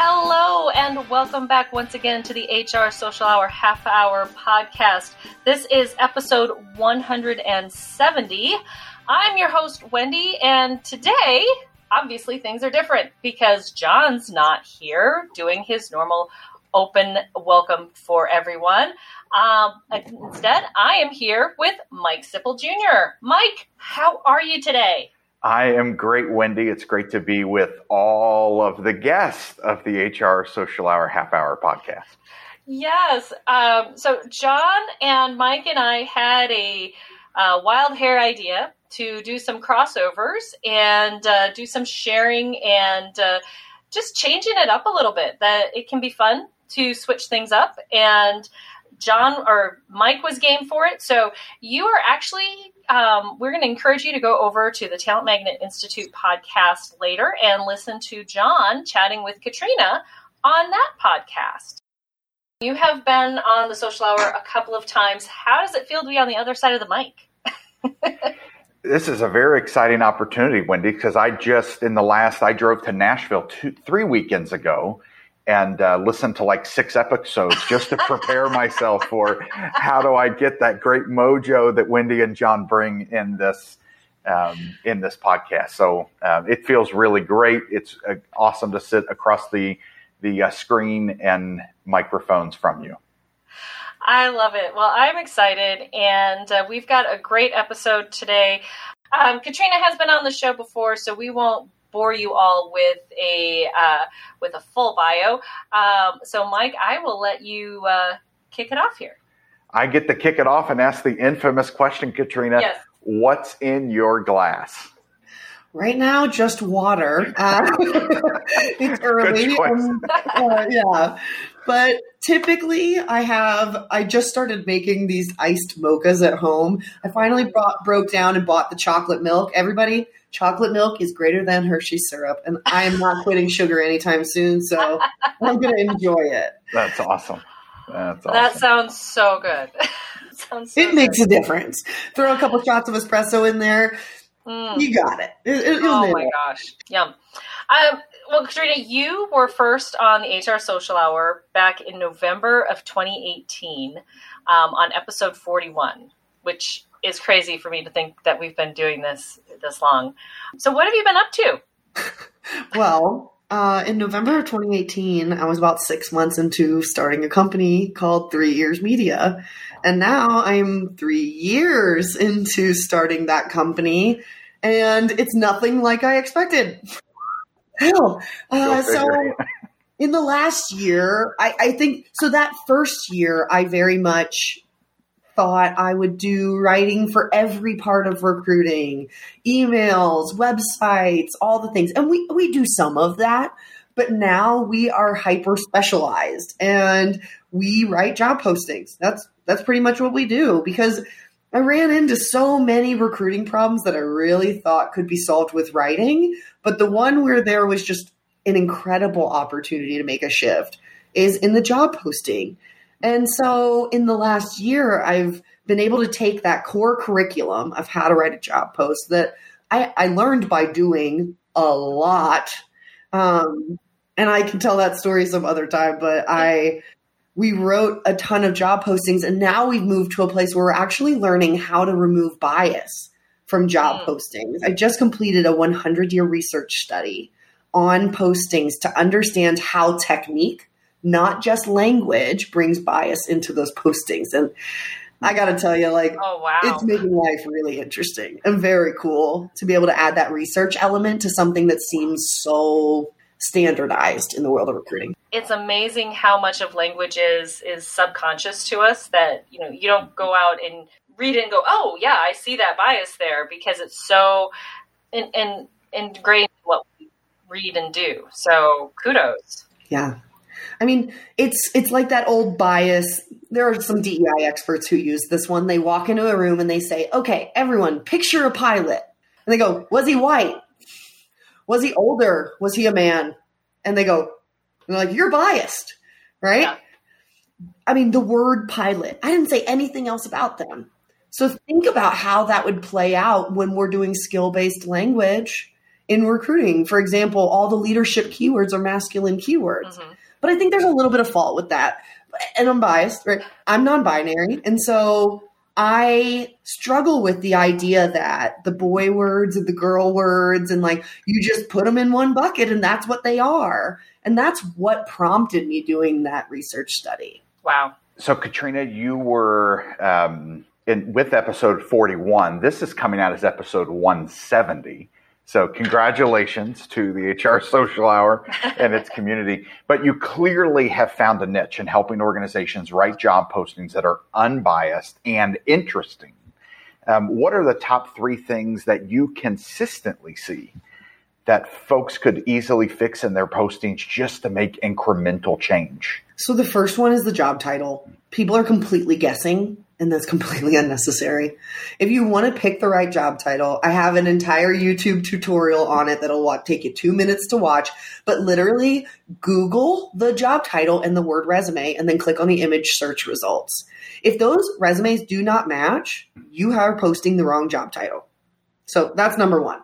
Hello, and welcome back once again to the HR Social Hour Half Hour podcast. This is episode 170. I'm your host, Wendy, and today, obviously, things are different because Jon's not here doing his normal open welcome for everyone. Um, instead, I am here with Mike Sipple Jr. Mike, how are you today? I am great, Wendy. It's great to be with all of the guests of the HR Social Hour Half Hour podcast. Yes. Um, so, Jon and Mike and I had a uh, wild hair idea to do some crossovers and uh, do some sharing and uh, just changing it up a little bit. That it can be fun to switch things up. And Jon or Mike was game for it. So you are actually, um, we're going to encourage you to go over to the Talent Magnet Institute podcast later and listen to Jon chatting with Katrina on that podcast. You have been on the social hour a couple of times. How does it feel to be on the other side of the mic? this is a very exciting opportunity, Wendy, because I just in the last I drove to Nashville two, three weekends ago and uh, listen to like six episodes just to prepare myself for how do I get that great mojo that Wendy and Jon bring in this um, in this podcast. So uh, it feels really great. It's uh, awesome to sit across the the uh, screen and microphones from you. I love it. Well, I'm excited, and uh, we've got a great episode today. Um, Katrina has been on the show before, so we won't bore you all with a uh, with a full bio. Um, so, Mike, I will let you uh, kick it off here. I get to kick it off and ask the infamous question, Katrina. Yes. What's in your glass? Right now, just water. Uh, it's early. Um, uh, yeah. But typically, I have, I just started making these iced mochas at home. I finally brought, broke down and bought the chocolate milk. Everybody, chocolate milk is greater than Hershey syrup, and I am not quitting sugar anytime soon. So I'm going to enjoy it. That's awesome. That's awesome. That sounds so good. sounds so it makes a difference. Throw a couple shots of espresso in there. Mm. You got it. it, it oh my it. gosh, yum! Um, well, Katrina, you were first on the HR Social Hour back in November of 2018 um, on episode 41, which is crazy for me to think that we've been doing this this long. So, what have you been up to? well, uh, in November of 2018, I was about six months into starting a company called Three Ears Media. And now I'm three years into starting that company, and it's nothing like I expected. Hell. Uh, so, in the last year, I, I think so. That first year, I very much thought I would do writing for every part of recruiting, emails, websites, all the things. And we, we do some of that, but now we are hyper specialized and we write job postings. That's that's pretty much what we do because I ran into so many recruiting problems that I really thought could be solved with writing, but the one where there was just an incredible opportunity to make a shift is in the job posting. And so in the last year, I've been able to take that core curriculum of how to write a job post that I, I learned by doing a lot. Um, and I can tell that story some other time, but I we wrote a ton of job postings and now we've moved to a place where we're actually learning how to remove bias from job mm. postings. I just completed a 100 year research study on postings to understand how technique not just language, brings bias into those postings. And I got to tell you, like, oh, wow. it's making life really interesting and very cool to be able to add that research element to something that seems so standardized in the world of recruiting. It's amazing how much of language is is subconscious to us that you know you don't go out and read it and go, oh yeah, I see that bias there because it's so in, in, ingrained in what we read and do. So kudos. Yeah, I mean, it's it's like that old bias. There are some DEI experts who use this one. They walk into a room and they say, "Okay, everyone, picture a pilot." And they go, "Was he white? Was he older? Was he a man?" And they go, and "Like you're biased, right?" Yeah. I mean, the word pilot. I didn't say anything else about them. So think about how that would play out when we're doing skill based language in recruiting. For example, all the leadership keywords are masculine keywords. Mm-hmm. But I think there's a little bit of fault with that. And I'm biased, right? I'm non binary. And so I struggle with the idea that the boy words and the girl words, and like you just put them in one bucket and that's what they are. And that's what prompted me doing that research study. Wow. So, Katrina, you were um, in, with episode 41. This is coming out as episode 170. So, congratulations to the HR Social Hour and its community. But you clearly have found a niche in helping organizations write job postings that are unbiased and interesting. Um, what are the top three things that you consistently see that folks could easily fix in their postings just to make incremental change? So, the first one is the job title. People are completely guessing and that's completely unnecessary. If you want to pick the right job title, I have an entire YouTube tutorial on it that'll take you two minutes to watch. But literally, Google the job title and the word resume, and then click on the image search results. If those resumes do not match, you are posting the wrong job title. So that's number one.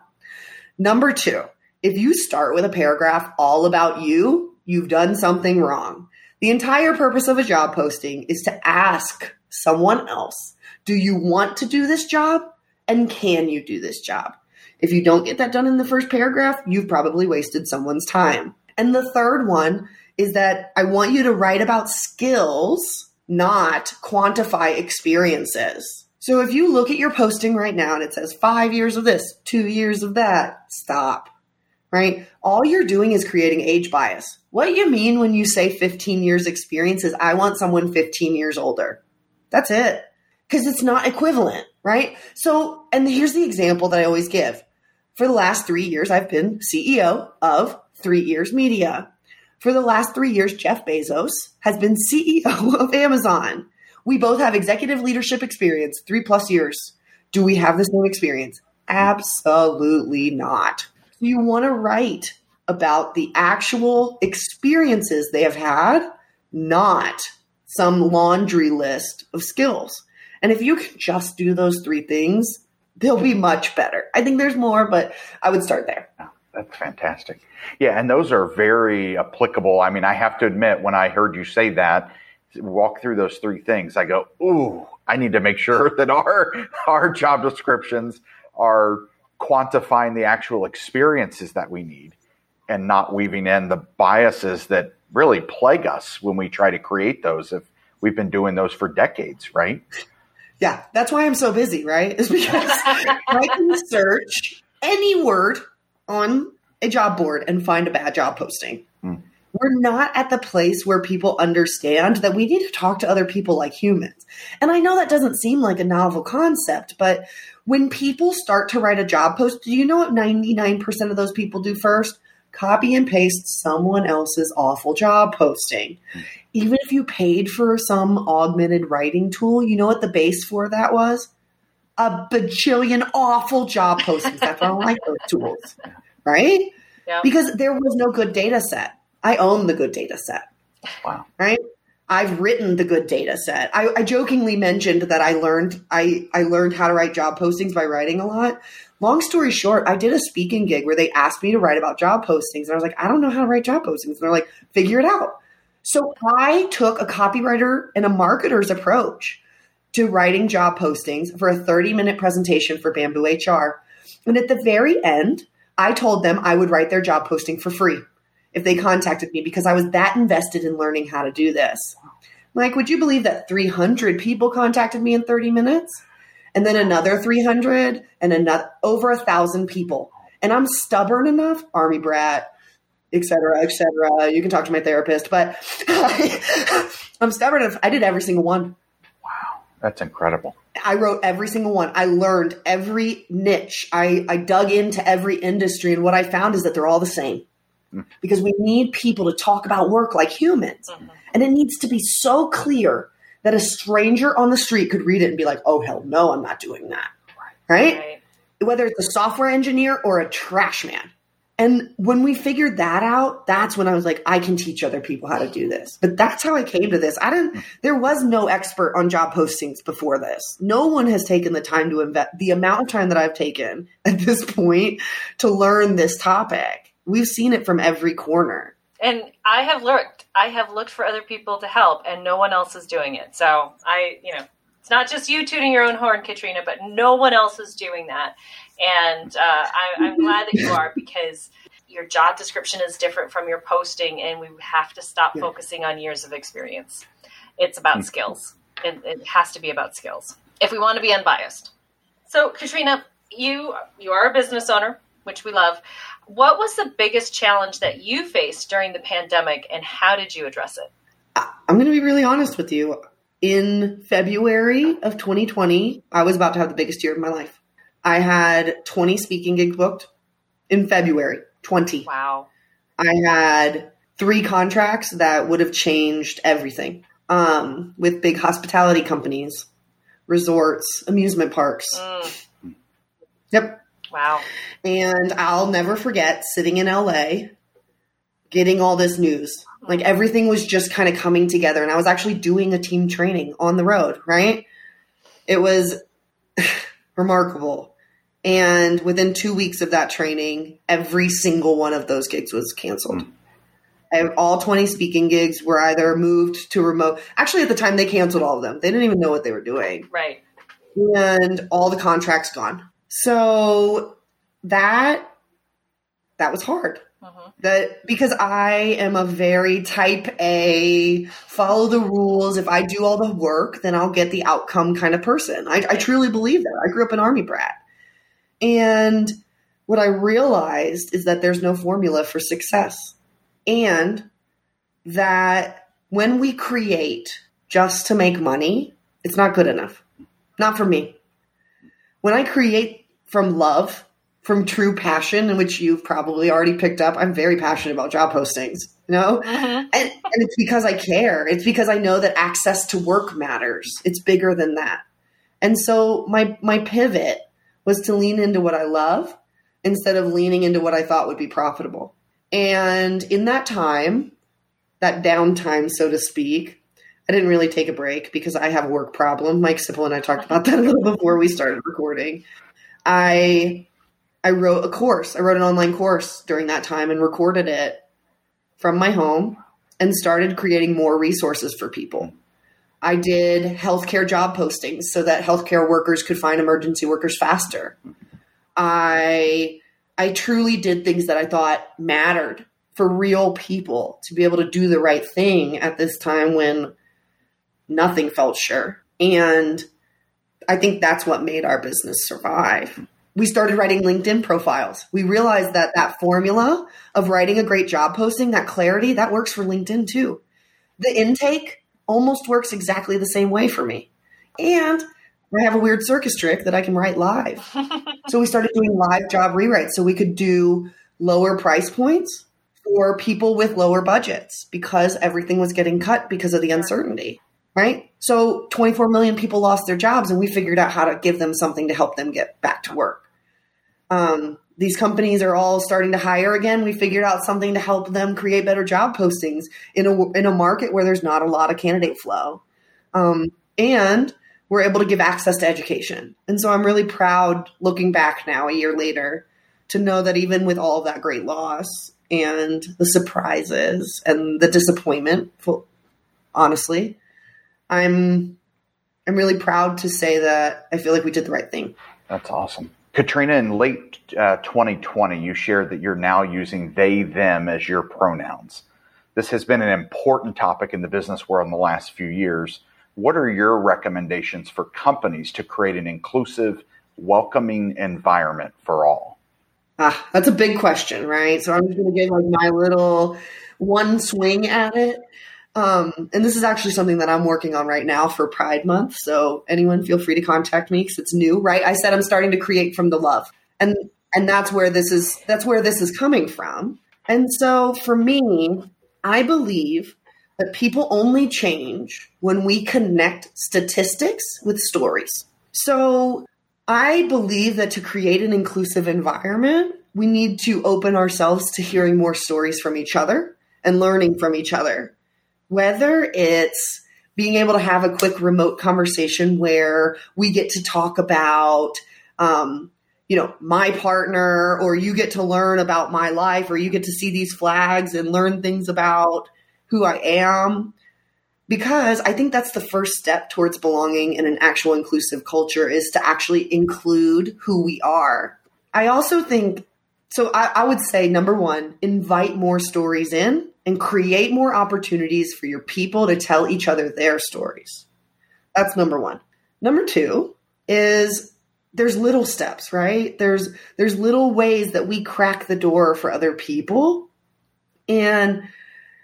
Number two, if you start with a paragraph all about you, you've done something wrong. The entire purpose of a job posting is to ask someone else. Do you want to do this job? And can you do this job? If you don't get that done in the first paragraph, you've probably wasted someone's time. And the third one is that I want you to write about skills, not quantify experiences. So if you look at your posting right now and it says five years of this, two years of that, stop. Right? All you're doing is creating age bias. What you mean when you say 15 years experience is I want someone 15 years older. That's it. Because it's not equivalent, right? So, and here's the example that I always give. For the last three years, I've been CEO of Three Ears Media. For the last three years, Jeff Bezos has been CEO of Amazon. We both have executive leadership experience, three plus years. Do we have the same experience? Absolutely not. You want to write about the actual experiences they have had, not some laundry list of skills. And if you can just do those three things, they'll be much better. I think there's more, but I would start there. Oh, that's fantastic. Yeah, and those are very applicable. I mean, I have to admit, when I heard you say that, walk through those three things, I go, ooh, I need to make sure that our our job descriptions are quantifying the actual experiences that we need and not weaving in the biases that really plague us when we try to create those if we've been doing those for decades, right? Yeah, that's why I'm so busy, right? Is because I can search any word on a job board and find a bad job posting. Mm. We're not at the place where people understand that we need to talk to other people like humans. And I know that doesn't seem like a novel concept, but when people start to write a job post, do you know what 99% of those people do first? Copy and paste someone else's awful job posting. Hmm. Even if you paid for some augmented writing tool, you know what the base for that was? A bajillion awful job postings. That's why I don't like those tools. Right? Yeah. Because there was no good data set. I own the good data set. Wow. Right? I've written the good data set. I, I, jokingly mentioned that I learned I, I learned how to write job postings by writing a lot. Long story short, I did a speaking gig where they asked me to write about job postings, and I was like, I don't know how to write job postings. And they're like, figure it out. So I took a copywriter and a marketer's approach to writing job postings for a 30 minute presentation for Bamboo HR. And at the very end, I told them I would write their job posting for free if they contacted me because I was that invested in learning how to do this. Like, would you believe that 300 people contacted me in 30 minutes? And then another 300 and another over a thousand people. And I'm stubborn enough, army brat, et cetera, et cetera. You can talk to my therapist, but I'm stubborn enough. I did every single one. Wow. That's incredible. I wrote every single one. I learned every niche. I, I dug into every industry. And what I found is that they're all the same because we need people to talk about work like humans. Mm-hmm. And it needs to be so clear that a stranger on the street could read it and be like, oh, hell no, I'm not doing that. Right? right? Whether it's a software engineer or a trash man. And when we figured that out, that's when I was like, I can teach other people how to do this. But that's how I came to this. I didn't, there was no expert on job postings before this. No one has taken the time to invest the amount of time that I've taken at this point to learn this topic. We've seen it from every corner. And I have looked, I have looked for other people to help and no one else is doing it. So I, you know, it's not just you tooting your own horn, Katrina, but no one else is doing that. And uh, I, I'm glad that you are because your job description is different from your posting, and we have to stop yeah. focusing on years of experience. It's about mm-hmm. skills. It, it has to be about skills if we want to be unbiased. So, Katrina, you you are a business owner, which we love. What was the biggest challenge that you faced during the pandemic, and how did you address it? I'm going to be really honest with you. In February of 2020, I was about to have the biggest year of my life. I had 20 speaking gigs booked in February. 20. Wow. I had three contracts that would have changed everything um, with big hospitality companies, resorts, amusement parks. Mm. Yep. Wow. And I'll never forget sitting in LA getting all this news. Like everything was just kind of coming together. And I was actually doing a team training on the road, right? It was remarkable. And within two weeks of that training, every single one of those gigs was canceled. Mm. all 20 speaking gigs were either moved to remote. Actually, at the time, they canceled all of them. They didn't even know what they were doing. Right. And all the contracts gone. So that that was hard. Mm-hmm. That because I am a very type A, follow the rules. If I do all the work, then I'll get the outcome kind of person. I, I truly believe that. I grew up an army brat. And what I realized is that there's no formula for success. And that when we create just to make money, it's not good enough. Not for me. When I create from love, from true passion, in which you've probably already picked up, I'm very passionate about job postings. You know? Uh-huh. And, and it's because I care. It's because I know that access to work matters. It's bigger than that. And so my my pivot was to lean into what I love instead of leaning into what I thought would be profitable. And in that time, that downtime, so to speak, I didn't really take a break because I have a work problem. Mike Sipple and I talked about that a little before we started recording. I I wrote a course. I wrote an online course during that time and recorded it from my home and started creating more resources for people. I did healthcare job postings so that healthcare workers could find emergency workers faster. I I truly did things that I thought mattered for real people to be able to do the right thing at this time when nothing felt sure. And I think that's what made our business survive. We started writing LinkedIn profiles. We realized that that formula of writing a great job posting, that clarity, that works for LinkedIn too. The intake almost works exactly the same way for me. And I have a weird circus trick that I can write live. so we started doing live job rewrites so we could do lower price points for people with lower budgets because everything was getting cut because of the uncertainty, right? So 24 million people lost their jobs and we figured out how to give them something to help them get back to work. Um, these companies are all starting to hire again. We figured out something to help them create better job postings in a in a market where there's not a lot of candidate flow, um, and we're able to give access to education. And so I'm really proud, looking back now a year later, to know that even with all that great loss and the surprises and the disappointment, honestly, I'm I'm really proud to say that I feel like we did the right thing. That's awesome. Katrina, in late uh, 2020, you shared that you're now using they, them as your pronouns. This has been an important topic in the business world in the last few years. What are your recommendations for companies to create an inclusive, welcoming environment for all? Ah, that's a big question, right? So I'm just going to give like my little one swing at it. Um, and this is actually something that I'm working on right now for Pride Month. So anyone feel free to contact me because it's new, right? I said I'm starting to create from the love, and and that's where this is. That's where this is coming from. And so for me, I believe that people only change when we connect statistics with stories. So I believe that to create an inclusive environment, we need to open ourselves to hearing more stories from each other and learning from each other. Whether it's being able to have a quick remote conversation where we get to talk about, um, you know, my partner, or you get to learn about my life, or you get to see these flags and learn things about who I am. Because I think that's the first step towards belonging in an actual inclusive culture is to actually include who we are. I also think so I, I, would say number one, invite more stories in and create more opportunities for your people to tell each other their stories. That's number one. Number two is there's little steps, right? There's there's little ways that we crack the door for other people. And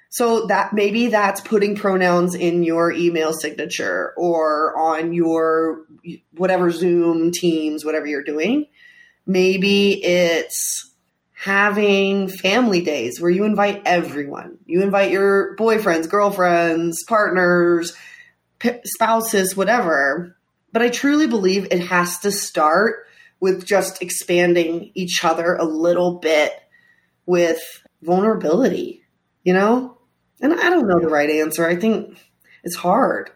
so that maybe that's putting pronouns in your email signature or on your whatever Zoom, Teams, whatever you're doing. Maybe it's having family days where you invite everyone. You invite your boyfriends, girlfriends, partners, p- spouses, whatever. But I truly believe it has to start with just expanding each other a little bit with vulnerability, you know? And I don't know the right answer. I think it's hard.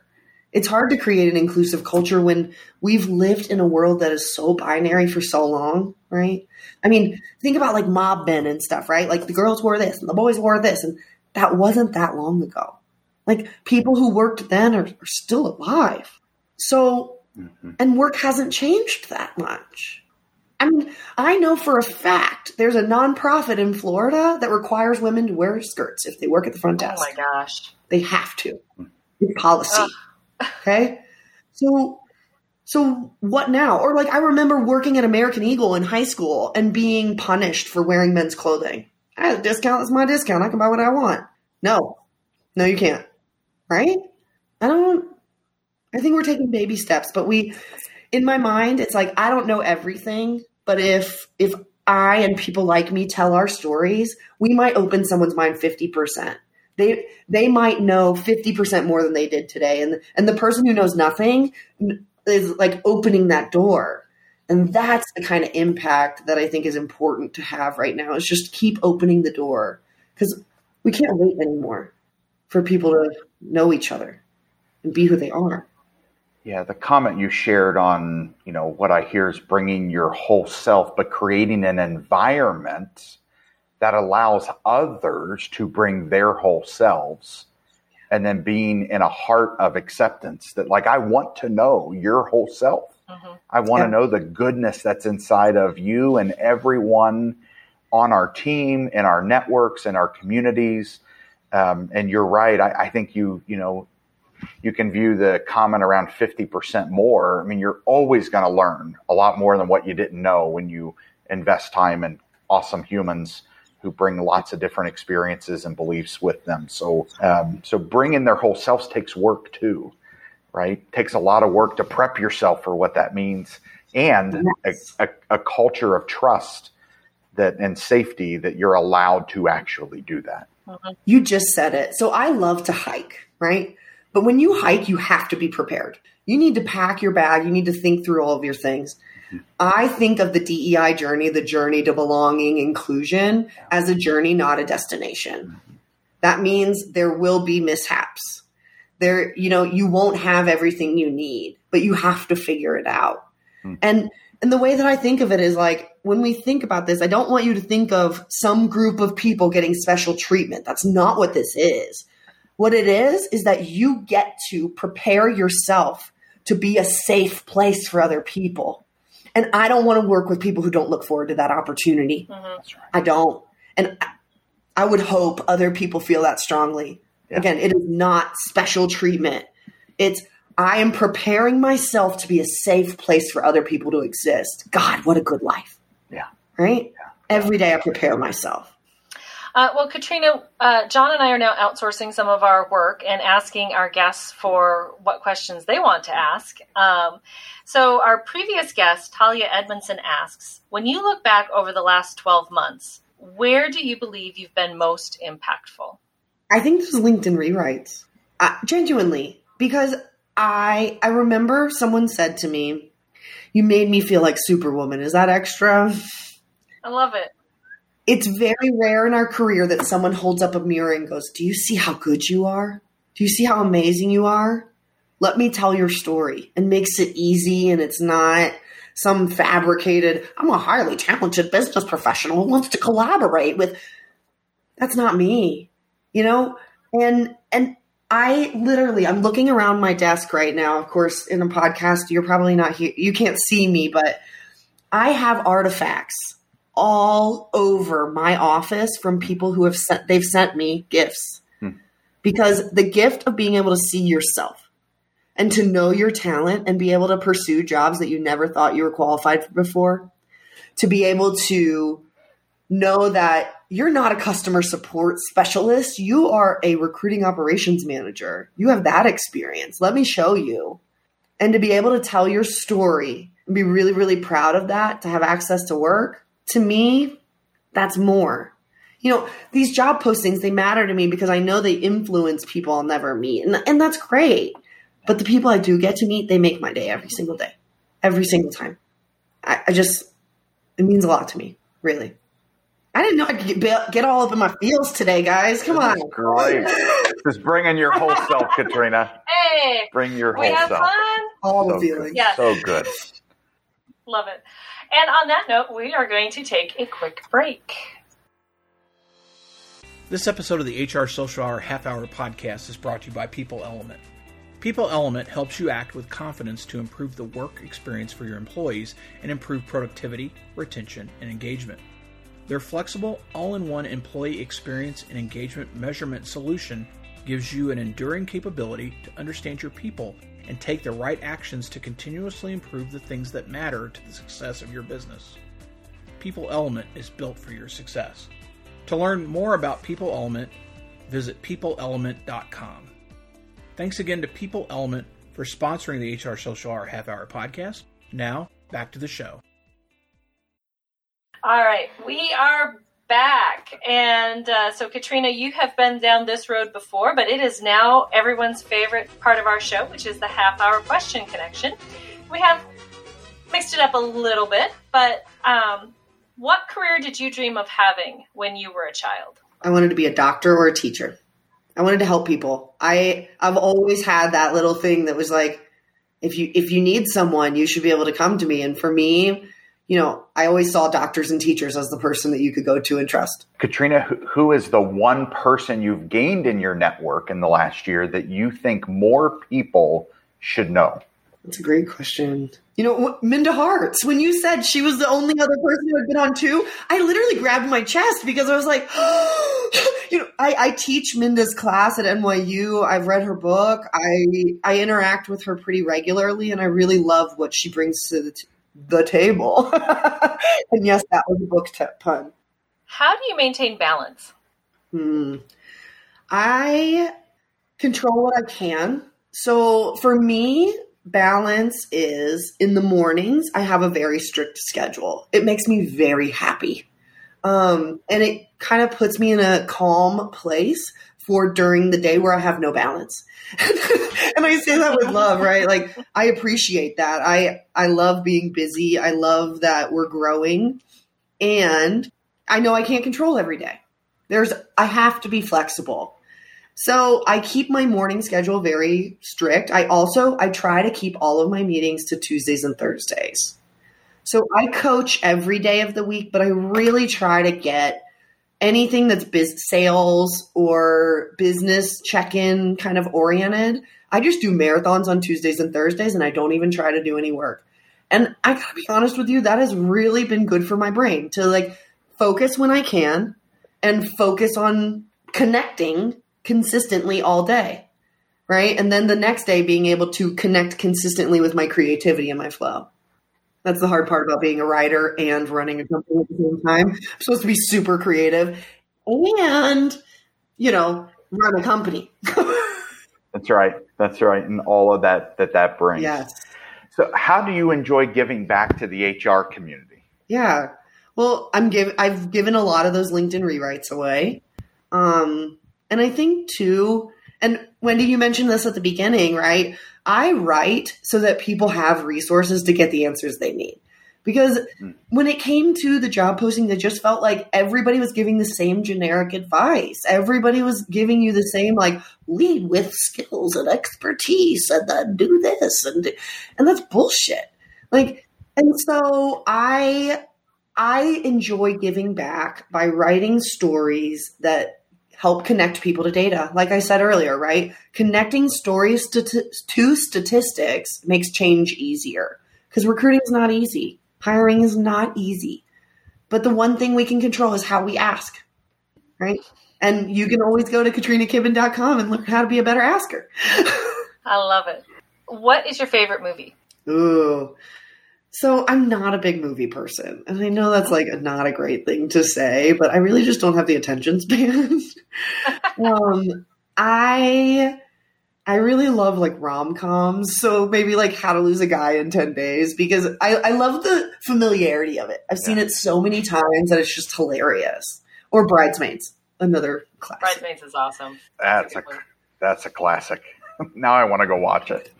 It's hard to create an inclusive culture when we've lived in a world that is so binary for so long, right? I mean, think about like Mad Men and stuff, right? Like the girls wore this and the boys wore this, and that wasn't that long ago. Like people who worked then are, are still alive. So, mm-hmm. and work hasn't changed that much. I mean, I know for a fact there's a nonprofit in Florida that requires women to wear skirts if they work at the front desk. Oh my gosh. They have to. It's policy. Ugh. Okay. So so what now? Or like I remember working at American Eagle in high school and being punished for wearing men's clothing. I have a discount, that's my discount. I can buy what I want. No. No, you can't. Right? I don't I think we're taking baby steps, but we in my mind it's like I don't know everything, but if if I and people like me tell our stories, we might open someone's mind 50%. They they might know 50% more than they did today and and the person who knows nothing is like opening that door. And that's the kind of impact that I think is important to have right now is just keep opening the door because we can't wait anymore for people to know each other and be who they are. Yeah, the comment you shared on, you know, what I hear is bringing your whole self, but creating an environment that allows others to bring their whole selves and then being in a heart of acceptance that like I want to know your whole self. Mm-hmm. I want to know the goodness that's inside of you and everyone on our team, in our networks, in our communities. Um, and you're right. I, I think you, you know, you can view the comment around 50% more. I mean, you're always going to learn a lot more than what you didn't know when you invest time in awesome humans who bring lots of different experiences and beliefs with them. So, um, so bringing their whole selves takes work too, right? takes a lot of work to prep yourself for what that means, and yes. a, a, a culture of trust that and safety that you're allowed to actually do that. Mm-hmm. You just said it. So I love to hike, right? But when you hike, you have to be prepared. You need to pack your bag. You need to think through all of your things. I think of the DEI journey, the journey to belonging, inclusion, as a journey, not a destination. That means there will be mishaps. There, you know, you won't have everything you need, but you have to figure it out. Mm. And and the way that I think of it is like when we think about this, I don't want you to think of some group of people getting special treatment. That's not what this is. What it is is that you get to prepare yourself to be a safe place for other people. And I don't want to work with people who don't look forward to that opportunity. Mm-hmm. I don't. And I would hope other people feel that strongly. Yeah. Again, it is not special treatment. It's I am preparing myself to be a safe place for other people to exist. God, what a good life. Yeah. Right? Yeah. Every day I prepare myself. Uh, well, Katrina, uh, Jon and I are now outsourcing some of our work and asking our guests for what questions they want to ask. Um, so, our previous guest, Talia Edmondson, asks When you look back over the last 12 months, where do you believe you've been most impactful? I think this is LinkedIn rewrites. Uh, genuinely, because I I remember someone said to me, "You made me feel like Superwoman." Is that extra? I love it. It's very rare in our career that someone holds up a mirror and goes, Do you see how good you are? Do you see how amazing you are? Let me tell your story and makes it easy and it's not some fabricated, I'm a highly talented business professional who wants to collaborate with. That's not me, you know? And, and I literally, I'm looking around my desk right now. Of course, in a podcast, you're probably not here. You can't see me, but I have artifacts all over my office from people who have sent, they've sent me gifts hmm. because the gift of being able to see yourself and to know your talent and be able to pursue jobs that you never thought you were qualified for before, to be able to know that you're not a customer support specialist, you are a recruiting operations manager. You have that experience. Let me show you. And to be able to tell your story and be really, really proud of that, to have access to work, to me, that's more. You know, these job postings, they matter to me because I know they influence people I'll never meet. And, and that's great. But the people I do get to meet, they make my day every single day, every single time. I, I just, it means a lot to me, really. I didn't know I could get, get all up in my feels today, guys. Come on. Great. Just bring in your whole self, Katrina. Hey. Bring your we whole have self. Fun. All so the feelings. Good. Yes. So good. Love it. And on that note, we are going to take a quick break. This episode of the HR Social Hour Half Hour Podcast is brought to you by People Element. People Element helps you act with confidence to improve the work experience for your employees and improve productivity, retention, and engagement. Their flexible, all in one employee experience and engagement measurement solution gives you an enduring capability to understand your people and take the right actions to continuously improve the things that matter to the success of your business. People Element is built for your success. To learn more about People Element, visit peopleelement.com. Thanks again to People Element for sponsoring the HR Social Hour Half Hour podcast. Now, back to the show. All right, we are back. And uh, so, Katrina, you have been down this road before, but it is now everyone's favorite part of our show, which is the half hour question connection. We have mixed it up a little bit, but um, what career did you dream of having when you were a child? I wanted to be a doctor or a teacher. I wanted to help people. I I've always had that little thing that was like, if you if you need someone, you should be able to come to me. And for me, you know, I always saw doctors and teachers as the person that you could go to and trust. Katrina, who is the one person you've gained in your network in the last year that you think more people should know? That's a great question. You know, Minda Harts, when you said she was the only other person who had been on two, I literally grabbed my chest because I was like, you know, I, I, teach Minda's class at NYU. I've read her book. I I interact with her pretty regularly, and I really love what she brings to the, the table. and yes, that was a book t- pun. How do you maintain balance? Hmm. I control what I can. So for me, balance is in the mornings, I have a very strict schedule. It makes me very happy. Um, and it kind of puts me in a calm place for during the day where I have no balance. and I say that with love, right? Like I appreciate that. I I love being busy. I love that we're growing. And I know I can't control every day. There's I have to be flexible. So I keep my morning schedule very strict. I also I try to keep all of my meetings to Tuesdays and Thursdays. So I coach every day of the week, but I really try to get anything that's biz sales or business check-in kind of oriented. I just do marathons on Tuesdays and Thursdays and I don't even try to do any work. And I gotta be honest with you, that has really been good for my brain to like focus when I can and focus on connecting consistently all day. Right. And then the next day being able to connect consistently with my creativity and my flow. That's the hard part about being a writer and running a company at the same time. I'm supposed to be super creative and, you know, run a company. That's right. That's right. And all of that that that brings. Yes. So how do you enjoy giving back to the HR community? Yeah. Well, I'm give I've given a lot of those LinkedIn rewrites away. Um, and I think too, and Wendy, you mentioned this at the beginning, right? I write so that people have resources to get the answers they need. because hmm. when it came to the job posting, it just felt like everybody was giving the same generic advice. Everybody was giving you the same like lead with skills and expertise, and then do this and and that's bullshit. Like, and so I I enjoy giving back by writing stories that help connect people to data. Like I said earlier, right? Connecting stories to, to statistics makes change easier because recruiting is not easy. Hiring is not easy. But the one thing we can control is how we ask, right? And you can always go to katrinakibben.com and learn how to be a better asker. I love it. What is your favorite movie? Ooh. So I'm not a big movie person, and I know that's like not a great thing to say, but I really just don't have the attention span. um, I I really love like rom coms, so maybe like How to Lose a Guy in Ten Days because I I love the familiarity of it. I've seen it so many times that it's just hilarious. Or Bridesmaids, another classic. Bridesmaids is awesome. That's a that's a classic. now I want to go watch it.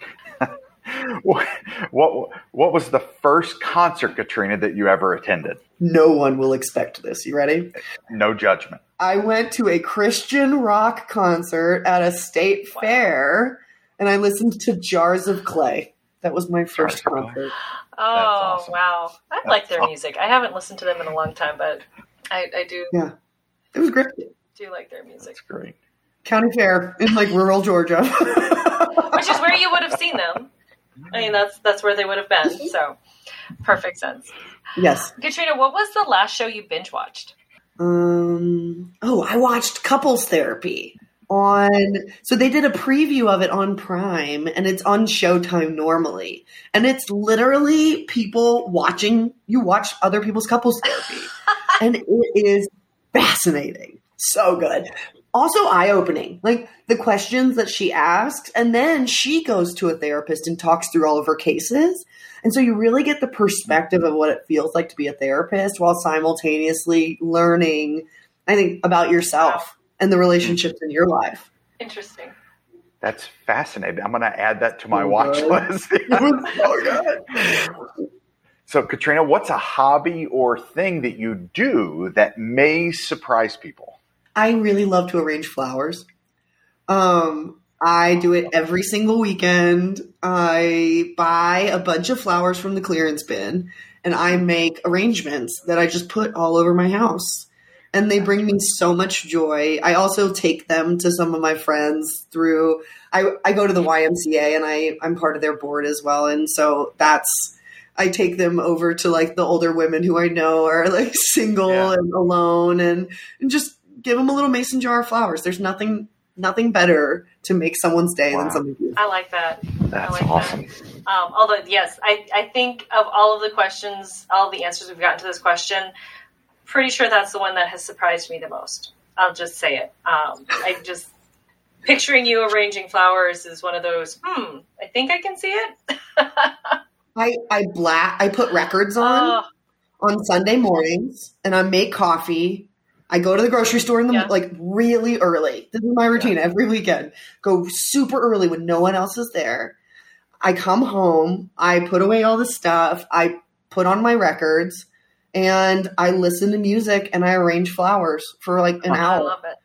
What, what what was the first concert, Katrina, that you ever attended? No one will expect this. You ready? No judgment. I went to a Christian rock concert at a state wow. fair, and I listened to Jars of Clay. That was my first concert. Oh awesome. wow! I That's like their awesome. music. I haven't listened to them in a long time, but I, I do. Yeah, it was great. Do like their music? That's great. County fair in like rural Georgia, which is where you would have seen them. I mean, that's that's where they would have been. So, perfect sense. Yes, Katrina, what was the last show you binge watched? Um. Oh, I watched Couples Therapy on. So they did a preview of it on Prime, and it's on Showtime normally, and it's literally people watching you watch other people's couples therapy, and it is fascinating. So good also eye opening. Like the questions that she asks, and then she goes to a therapist and talks through all of her cases. And so you really get the perspective of what it feels like to be a therapist while simultaneously learning, I think, about yourself and the relationships in your life. Interesting. That's fascinating. I'm going to add that to my oh, watch God. list. oh, God. so, Katrina, what's a hobby or thing that you do that may surprise people? I really love to arrange flowers. Um, I do it every single weekend. I buy a bunch of flowers from the clearance bin and I make arrangements that I just put all over my house. And they bring me so much joy. I also take them to some of my friends through I, I go to the YMCA and I, I'm part of their board as well. And so that's I take them over to like the older women who I know are like single yeah. and alone and, and just give them a little mason jar of flowers. There's nothing nothing better to make someone's day wow. than something beautiful. I like that. That's like awesome. That. Um, although, yes, I, I think of all of the questions, all the answers we've gotten to this question, pretty sure that's the one that has surprised me the most. I'll just say it. Um, I just picturing you arranging flowers is one of those. Hmm, I think I can see it. I I black. I put records on oh. on Sunday mornings, and I make coffee I go to the grocery store in the yeah. like really early. This is my routine yeah. every weekend. Go super early when no one else is there. I come home, I put away all the stuff, I put on my records, and I listen to music and I arrange flowers for like an oh, hour. I love it.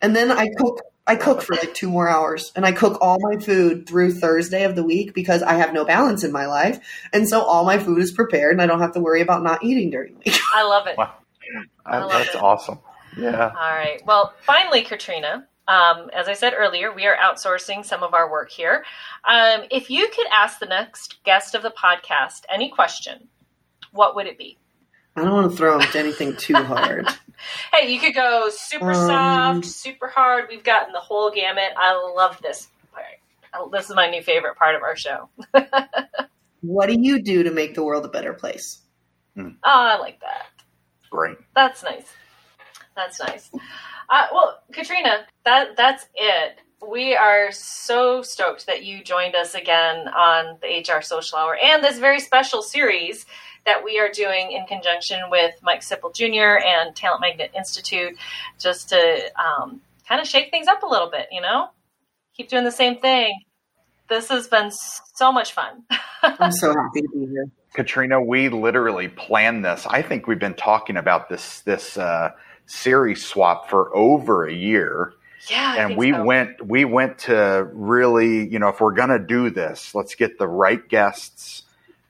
And then I cook I cook for like two more hours and I cook all my food through Thursday of the week because I have no balance in my life. And so all my food is prepared and I don't have to worry about not eating during the week. I love it. Wow. That's it. awesome. Yeah. All right. Well, finally, Katrina, um, as I said earlier, we are outsourcing some of our work here. Um, if you could ask the next guest of the podcast any question, what would it be? I don't want to throw into anything too hard. hey, you could go super um, soft, super hard. We've gotten the whole gamut. I love this part. This is my new favorite part of our show. what do you do to make the world a better place? Hmm. Oh, I like that. Great. That's nice. That's nice. Uh, well, Katrina, that that's it. We are so stoked that you joined us again on the HR Social Hour and this very special series that we are doing in conjunction with Mike Sipple Jr. and Talent Magnet Institute, just to um, kind of shake things up a little bit. You know, keep doing the same thing. This has been so much fun. I'm so happy to be here. Katrina, we literally planned this. I think we've been talking about this this uh, series swap for over a year. Yeah, I and we so. went we went to really, you know, if we're gonna do this, let's get the right guests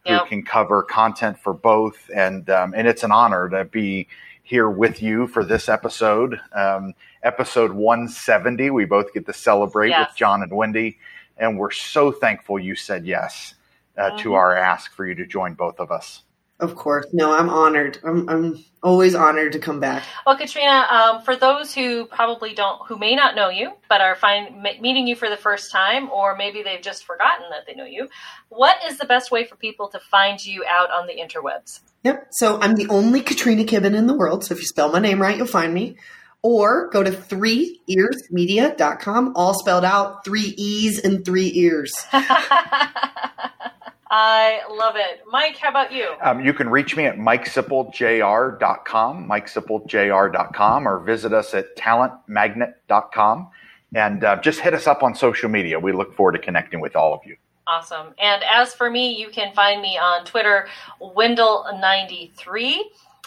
who Yep. can cover content for both. And um, and it's an honor to be here with you for this episode, um, episode 170. We both get to celebrate Yes. with Jon and Wendy, and we're so thankful you said yes uh, to Mhm. our ask for you to join both of us. Of course. No, I'm honored. I'm, I'm always honored to come back. Well, Katrina, um, for those who probably don't, who may not know you, but are find, meeting you for the first time, or maybe they've just forgotten that they know you, what is the best way for people to find you out on the interwebs? Yep. So I'm the only Katrina Kibben in the world. So if you spell my name right, you'll find me. Or go to threeearsmedia.com, all spelled out, three E's and three ears. I love it. Mike, how about you? Um, you can reach me at mikesipplejr.com, mikesipplejr.com, or visit us at talentmagnet.com. And uh, just hit us up on social media. We look forward to connecting with all of you. Awesome. And as for me, you can find me on Twitter, Wendell93.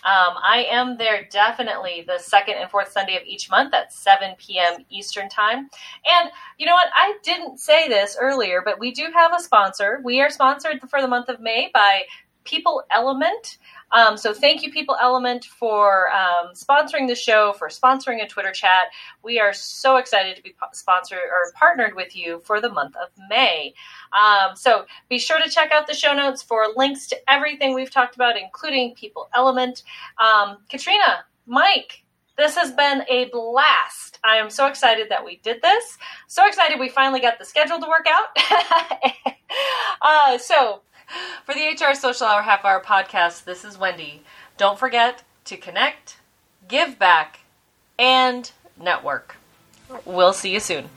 Um, I am there definitely the second and fourth Sunday of each month at 7 p.m. Eastern Time. And you know what? I didn't say this earlier, but we do have a sponsor. We are sponsored for the month of May by People Element. Um, so thank you, People Element, for um, sponsoring the show, for sponsoring a Twitter chat. We are so excited to be sponsored or partnered with you for the month of May. Um, so be sure to check out the show notes for links to everything we've talked about, including People Element. Um, Katrina, Mike, this has been a blast. I am so excited that we did this. So excited we finally got the schedule to work out. uh, so, for the HR Social Hour Half Hour podcast, this is Wendy. Don't forget to connect, give back, and network. We'll see you soon.